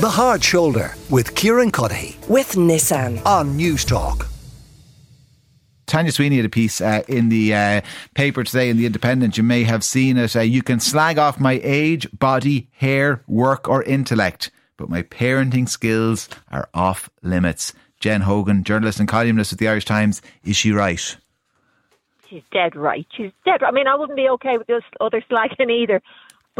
The Hard Shoulder with Kieran Cuddihy with Nissan. on Newstalk. Tanya Sweeney had a piece uh, in the uh, paper today in The Independent. You may have seen it. Uh, you can slag off my age, body, hair, work, or intellect, but my parenting skills are off limits. Jen Hogan, journalist and columnist at the Irish Times, is she right? she's dead right. She's dead right. I mean, I wouldn't be okay with this other slagging either.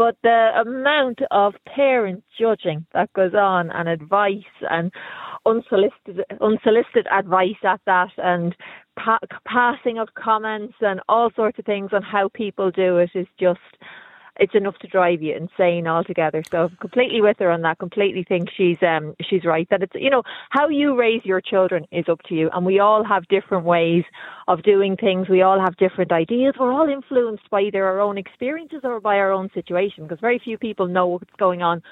But the amount of parent judging that goes on and advice and unsolicited, unsolicited advice at that and pa- passing of comments and all sorts of things on how people do it is just it's enough to drive you insane altogether. So I'm completely with her on that. Completely think she's um she's right that it's you know how you raise your children is up to you, and we all have different ways of doing things. We all have different ideas. We're all influenced by either our own experiences or by our own situation because very few people know what's going on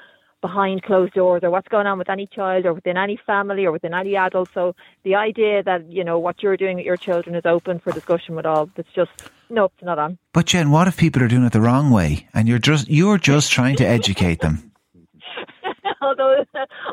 behind closed doors or what's going on with any child or within any family or within any adult. So the idea that, you know, what you're doing with your children is open for discussion with all, it's just, no, it's not on. But Jen, what if people are doing it the wrong way and you're just you're just trying to educate them? Although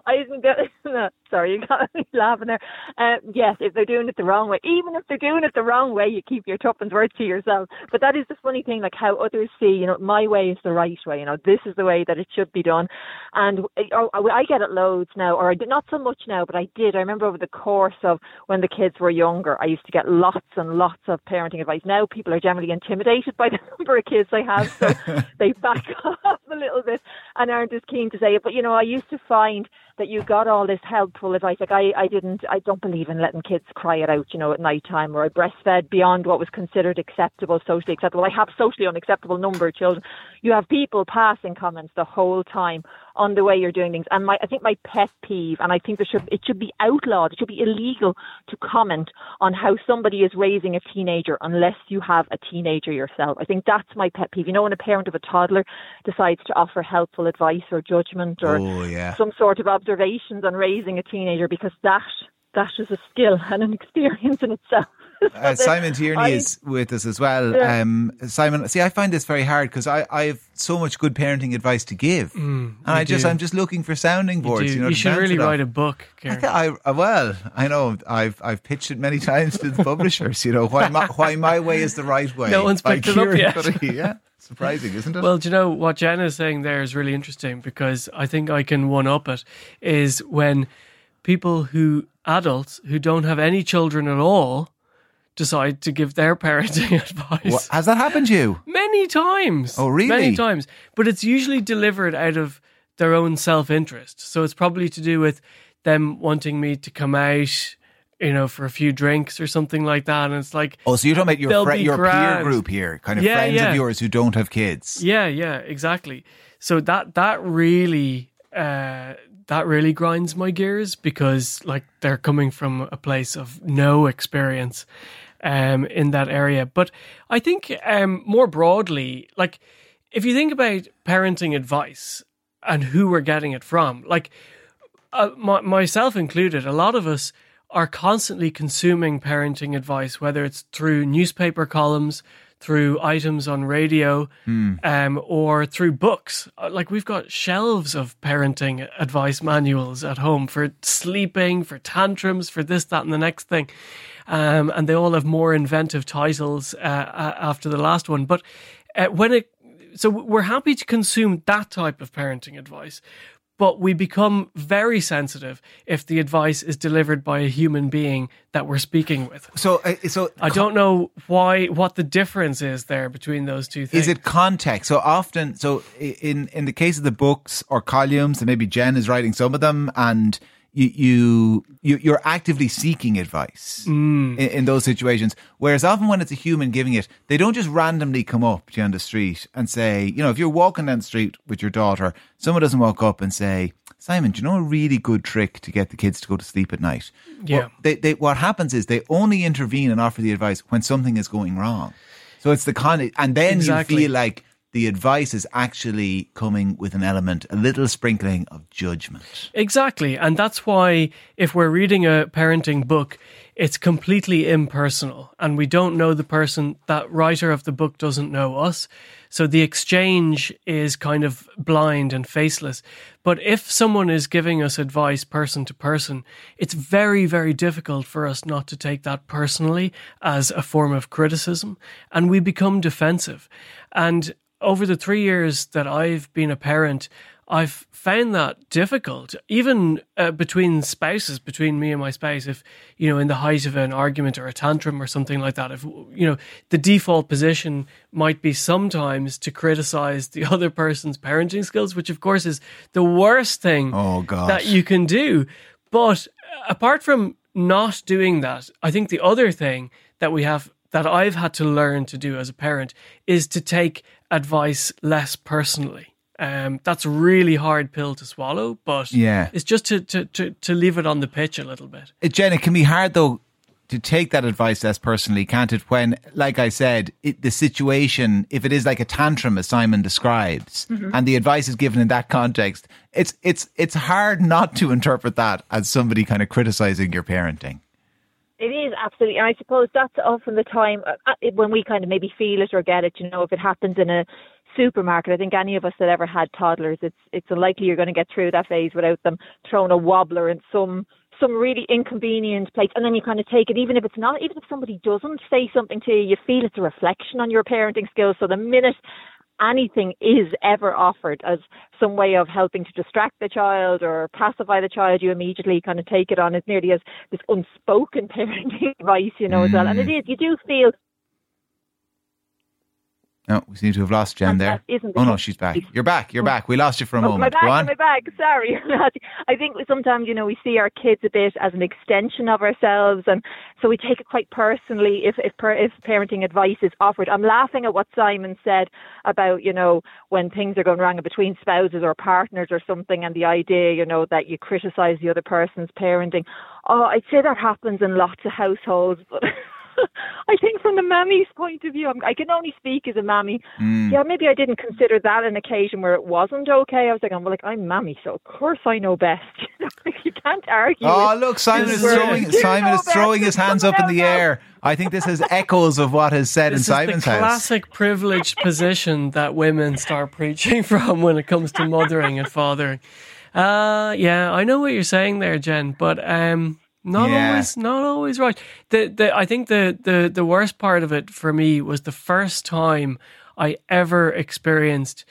I isn't go- no, sorry, you got me laughing there. Um, yes, if they're doing it the wrong way, even if they're doing it the wrong way, you keep your tuppence worth to yourself. But that is the funny thing, like how others see, you know, my way is the right way. You know, this is the way that it should be done. And uh, I get it loads now, or I did not so much now, but I did. I remember over the course of when the kids were younger, I used to get lots and lots of parenting advice. Now people are generally intimidated by the number of kids I have, so they back off a little bit and aren't as keen to say it. But you know, I used to find that you got all this helpful advice. Like I, I didn't, I don't believe in letting kids cry it out, you know, at night time, or I breastfed beyond what was considered acceptable, socially acceptable. I have socially unacceptable number of children. You have people passing comments the whole time on the way you're doing things. And my, I think my pet peeve, and I think there should, it should be outlawed. It should be illegal to comment on how somebody is raising a teenager unless you have a teenager yourself. I think that's my pet peeve. You know, when a parent of a toddler decides to offer helpful advice or judgment or Oh, yeah. some sort of observations on raising a teenager, because that that is a skill and an experience in itself. Uh, Simon Tierney I- is with us as well. Yeah. Um, Simon, see, I find this very hard because I, I have so much good parenting advice to give, and I just, I am just looking for sounding boards. do. You, know, You should really write a book, I, th- I, I- well, I know I've I've pitched it many times to the publishers. You know why my, why my way is the right way. No one's picked it up yet. Cuddihy. Yeah, surprising, isn't it? Well, do you know what Jen is saying there is really interesting because I think I can one up it is when people who adults who don't have any children at all decide to give their parenting advice. What- has that happened to you? Many times. Oh, really? Many times. But it's usually delivered out of their own self interest. So it's probably to do with them wanting me to come out, you know, for a few drinks or something like that. And it's like, Oh, so you're talking about your fri- your peer group here, kind of Yeah, friends yeah. of yours who don't have kids. Yeah, yeah, exactly. So that that really uh, that really grinds my gears because like they're coming from a place of no experience um, in that area. But I think um, more broadly, like if you think about parenting advice and who we're getting it from, like uh, my, myself included, a lot of us are constantly consuming parenting advice, whether it's through newspaper columns, through items on radio, um, or through books. Uh, Like we've got shelves of parenting advice manuals at home for sleeping, for tantrums, for this, that, and the next thing. Um, and they all have more inventive titles uh, after the last one. But uh, when it so we're happy to consume that type of parenting advice but we become very sensitive if the advice is delivered by a human being that we're speaking with. So, uh, so I don't know why what the difference is there between those two things. Is it context? So often, so in in the case of the books or columns, and maybe Jen is writing some of them, and you you, you you're actively seeking advice Mm. in, in those situations. Whereas often when it's a human giving it, they don't just randomly come up to you on the street and say, you know, if you're walking down the street with your daughter, someone doesn't walk up and say. Simon, do you know a really good trick to get the kids to go to sleep at night? Yeah. Well, they, they, what happens is they only intervene and offer the advice when something is going wrong. So it's the con, and then Exactly. you feel like the advice is actually coming with an element, a little sprinkling of judgment. Exactly. And that's why if we're reading a parenting book, it's completely impersonal and we don't know the person. That writer of the book doesn't know us. So the exchange is kind of blind and faceless. But if someone is giving us advice person to person, it's very, very difficult for us not to take that personally as a form of criticism and we become defensive. And over the three years that I've been a parent, I've found that difficult, even uh, between spouses, between me and my spouse. If you know, in the height of an argument or a tantrum or something like that, if you know, the default position might be sometimes to criticize the other person's parenting skills, which of course is the worst thing oh, God. that you can do. But apart from not doing that, I think the other thing that we have that I've had to learn to do as a parent is to take advice less personally. Um, that's a really hard pill to swallow, but yeah, it's just to, to, to, to leave it on the pitch a little bit. It, Jen, it can be hard though to take that advice less personally, can't it? When, like I said, it, the situation, if it is like a tantrum as Simon describes, mm-hmm. and the advice is given in that context, it's it's it's hard not to interpret that as somebody kind of criticizing your parenting. Absolutely, and I suppose that's often the time uh, uh, when we kind of maybe feel it or get it. You know, if it happens in a supermarket, I think any of us that ever had toddlers, it's it's unlikely you're going to get through that phase without them throwing a wobbler in some some really inconvenient place, and then you kind of take it, even if it's not, even if somebody doesn't say something to you, you feel it's a reflection on your parenting skills. So the minute anything is ever offered as some way of helping to distract the child or pacify the child, you immediately kind of take it on as nearly as this unspoken parenting advice, you know, mm. as well. And it is, you do feel no, we seem to have lost Jen there. oh no, she's back. You're back. You're oh. back. We lost you for a oh, moment. My Go on. My back. Sorry. I think sometimes you know we see our kids a bit as an extension of ourselves, and so we take it quite personally if if, if parenting advice is offered. I'm laughing at what Simon said about you know when things are going wrong between spouses or partners or something, and the idea you know that you criticise the other person's parenting. Oh, I'd say that happens in lots of households, but. I think from the mammy's point of view, I'm, i can only speak as a mammy. Mm. Yeah, maybe I didn't consider that an occasion where it wasn't okay. I was like, I'm like I'm mammy, so of course I know best. you can't argue. Oh, look, Simon is throwing Simon is throwing his hands up in the air. I think this has echoes of what is said this in Simon's the house. Classic privileged position that women start preaching from when it comes to mothering and fathering. Uh, yeah, I know what you're saying there, Jen, but um, not yeah. always, not always right. The, the, I think the, the, the worst part of it for me was the first time I ever experienced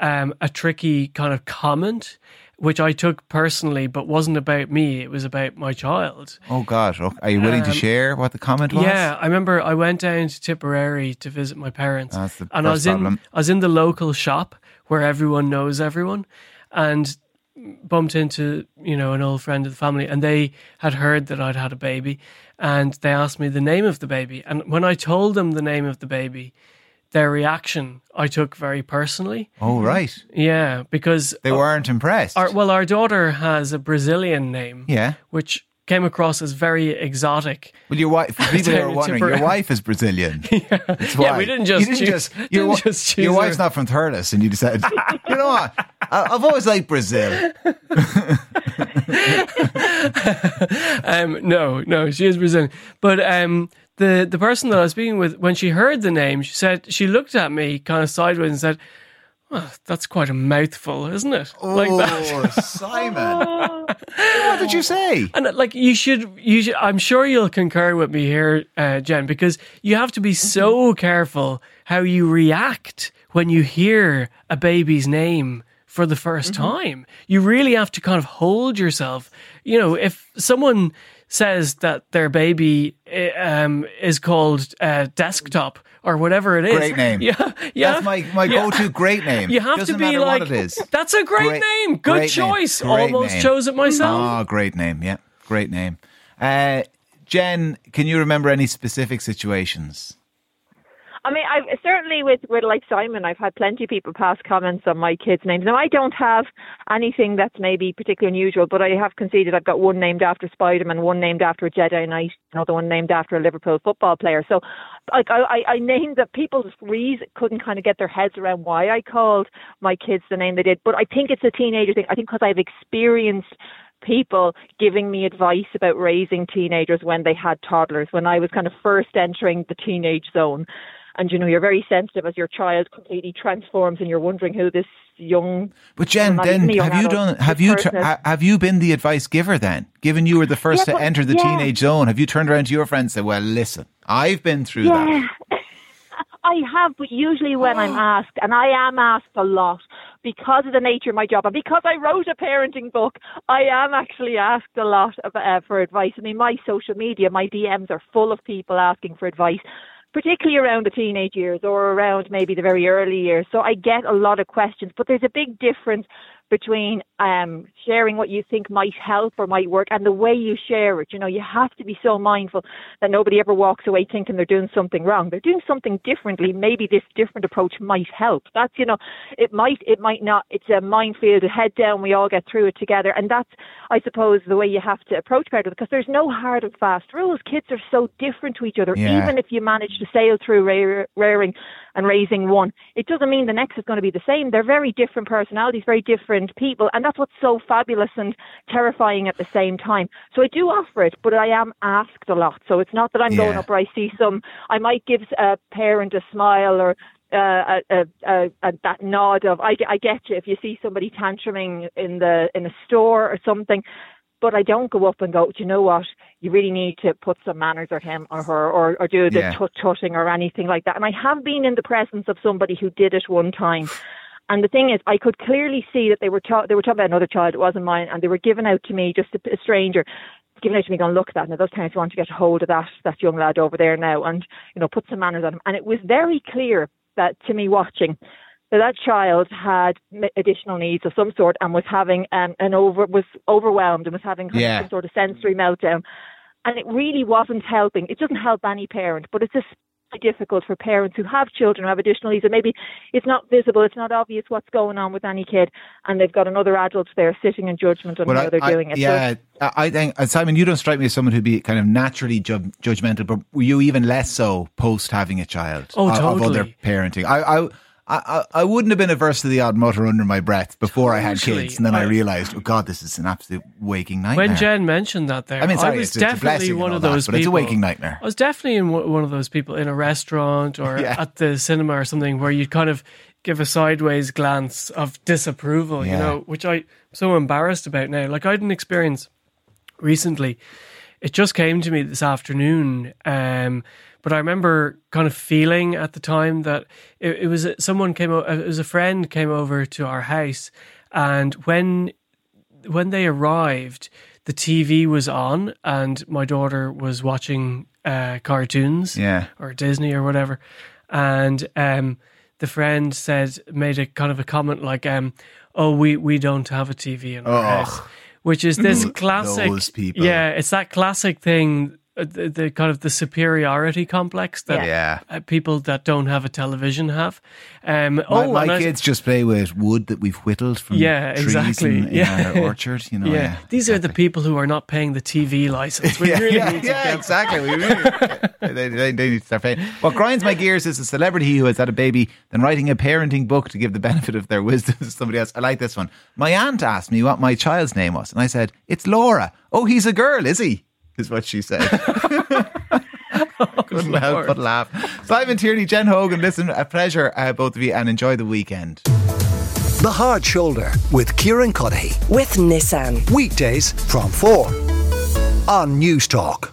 um, a tricky kind of comment, which I took personally, but wasn't about me. It was about my child. Oh God! Are you willing um, to share what the comment was? Yeah, I remember I went down to Tipperary to visit my parents, and I was problem. in I was in the local shop where everyone knows everyone, and bumped into you know an old friend of the family and they had heard that I'd had a baby and they asked me the name of the baby and when I told them the name of the baby their reaction I took very personally. Oh right. Yeah, because they weren't impressed. Our, well our daughter has a Brazilian name. Yeah. Which came across as very exotic. Well, your wife, people are wondering, your wife is Brazilian. yeah. yeah, we didn't just, you didn't choose, just, your, didn't just choose your her. wife's not from Thurles, and you decided, you know what, I've always liked Brazil. um, no, no, she is Brazilian. But um, the the person that I was speaking with, when she heard the name, she said she looked at me kind of sideways and said, well, that's quite a mouthful, isn't it? Oh, like that. Simon. what did you say? And like you should, you should, I'm sure you'll concur with me here, uh, Jen, because you have to be so careful how you react when you hear a baby's name for the 1st mm-hmm. time. You really have to kind of hold yourself. You know, if someone says that their baby eh, um, is called uh, desktop or whatever it is. Great name. Yeah, yeah. That's my, my yeah. go-to great name. You have Doesn't to be like, what it is. That's a great, great name. Good great choice. Name. Almost name. chose it myself. Oh, great name. Yeah, great name. Uh, Jen, can you remember any specific situations? I mean, I certainly with with like Simon, I've had plenty of people pass comments on my kids' names. Now, I don't have anything that's maybe particularly unusual, but I have conceded I've got one named after Spider-Man, one named after a Jedi Knight, another one named after a Liverpool football player. So, like, I, I named that people's reason couldn't kind of get their heads around why I called my kids the name they did. But I think it's a teenager thing. I think because I've experienced people giving me advice about raising teenagers when they had toddlers, when I was kind of first entering the teenage zone. And you know, you're very sensitive as your child completely transforms, and you're wondering who this young. But Jen, then have you done? Have you have you been the advice giver then? Given you were the first yeah, to enter the yeah. teenage zone, have you turned around to your friends and said, "Well, listen, I've been through yeah. that." I have, but usually when I'm asked, and I am asked a lot because of the nature of my job, and because I wrote a parenting book, I am actually asked a lot of, uh, for advice. I mean, my social media, my DMs are full of people asking for advice particularly around the teenage years or around maybe the very early years. So I get a lot of questions, but there's a big difference between um, sharing what you think might help or might work and the way you share it. You know, you have to be so mindful that nobody ever walks away thinking they're doing something wrong. They're doing something differently. Maybe this different approach might help. That's, you know, it might, it might not. It's a minefield. Head down. We all get through it together. And that's, I suppose, the way you have to approach parenting because there's no hard and fast rules. Kids are so different to each other. Yeah. Even if you manage to sail through rearing and raising one, it doesn't mean the next is going to be the same. They're very different personalities, very different people, and that's what's so fabulous and terrifying at the same time. So I do offer it, but I am asked a lot. So it's not that I'm yeah. going up or I see some. I might give a parent a smile or uh, a, a, a, that nod of I, I get you if you see somebody tantruming in the in a store or something but I don't go up and go, do you know what? You really need to put some manners on him or her or, or do the yeah. tut tutting or anything like that. And I have been in the presence of somebody who did it one time. And the thing is, I could clearly see that they were ta- they were talking about another child, it wasn't mine, and they were given out to me, just a, a stranger, giving out to me, going, look at that. Now, those parents want to get a hold of that, that young lad over there now and, you know, put some manners on him. And it was very clear that to me watching that that child had additional needs of some sort and was having um, an over was overwhelmed and was having yeah. some sort of sensory meltdown, and it really wasn't helping. It doesn't help any parent, but it's just difficult for parents who have children who have additional needs and maybe it's not visible, it's not obvious what's going on with any kid and they've got another adult there sitting in judgment on well, how I, they're I, doing it. Yeah, so, I think, uh, Simon, you don't strike me as someone who'd be kind of naturally ju- judgmental, but were you even less so post having a child? Oh, totally. Of other parenting. I, I I, I, wouldn't have been averse to the odd mutter under my breath before totally. I had kids, and then I, I, realised, oh God, this is an absolute waking nightmare. When Jen mentioned that, there, I mean, sorry, I was it's, definitely it's one of those that, people. it's a waking nightmare. I was definitely in one of those people in a restaurant or yeah. at the cinema or something where you'd kind of give a sideways glance of disapproval, yeah. you know, which I'm so embarrassed about now. Like I had an experience recently. It just came to me this afternoon. Um, but I remember kind of feeling at the time that it, it was someone came. It was a friend came over to our house, and when when they arrived, the TV was on, and my daughter was watching uh, cartoons, yeah, or Disney or whatever, and um, the friend said made a kind of a comment like, um, "Oh, we we don't have a TV in our house." Which is this classic, yeah, it's that classic thing the, the, kind of the superiority complex that yeah. Uh, people that don't have a television have. Um, my, oh, my kids I, just play with wood that we've whittled from yeah, trees exactly. In, in yeah. our orchard. You know, yeah. yeah these exactly. are the people who are not paying the TV license. We yeah, really yeah, yeah exactly. We really, they, they, they, need to start paying. What grinds my gears is a celebrity who has had a baby, then writing a parenting book to give the benefit of their wisdom to somebody else. I like this one. My aunt asked me what my child's name was, and I said, "It's Laura." Oh, he's a girl, is he? Is what she said. Couldn't help but laugh. Simon Tierney, Jen Hogan, listen, a pleasure, uh, both of you, and enjoy the weekend. The Hard Shoulder with Kieran Cuddihy. With Nissan. Weekdays from 4 on Newstalk.